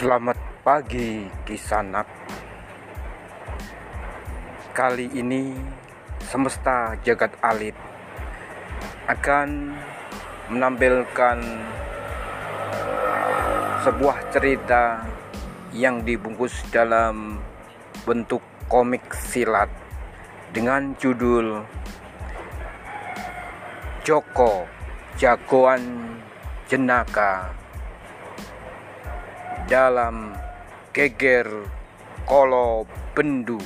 Selamat pagi Kisanak. Kali ini semesta jagat alit akan menampilkan sebuah cerita yang dibungkus dalam bentuk komik silat dengan judul Joko Jagoan Jenaka dalam geger kolo bendu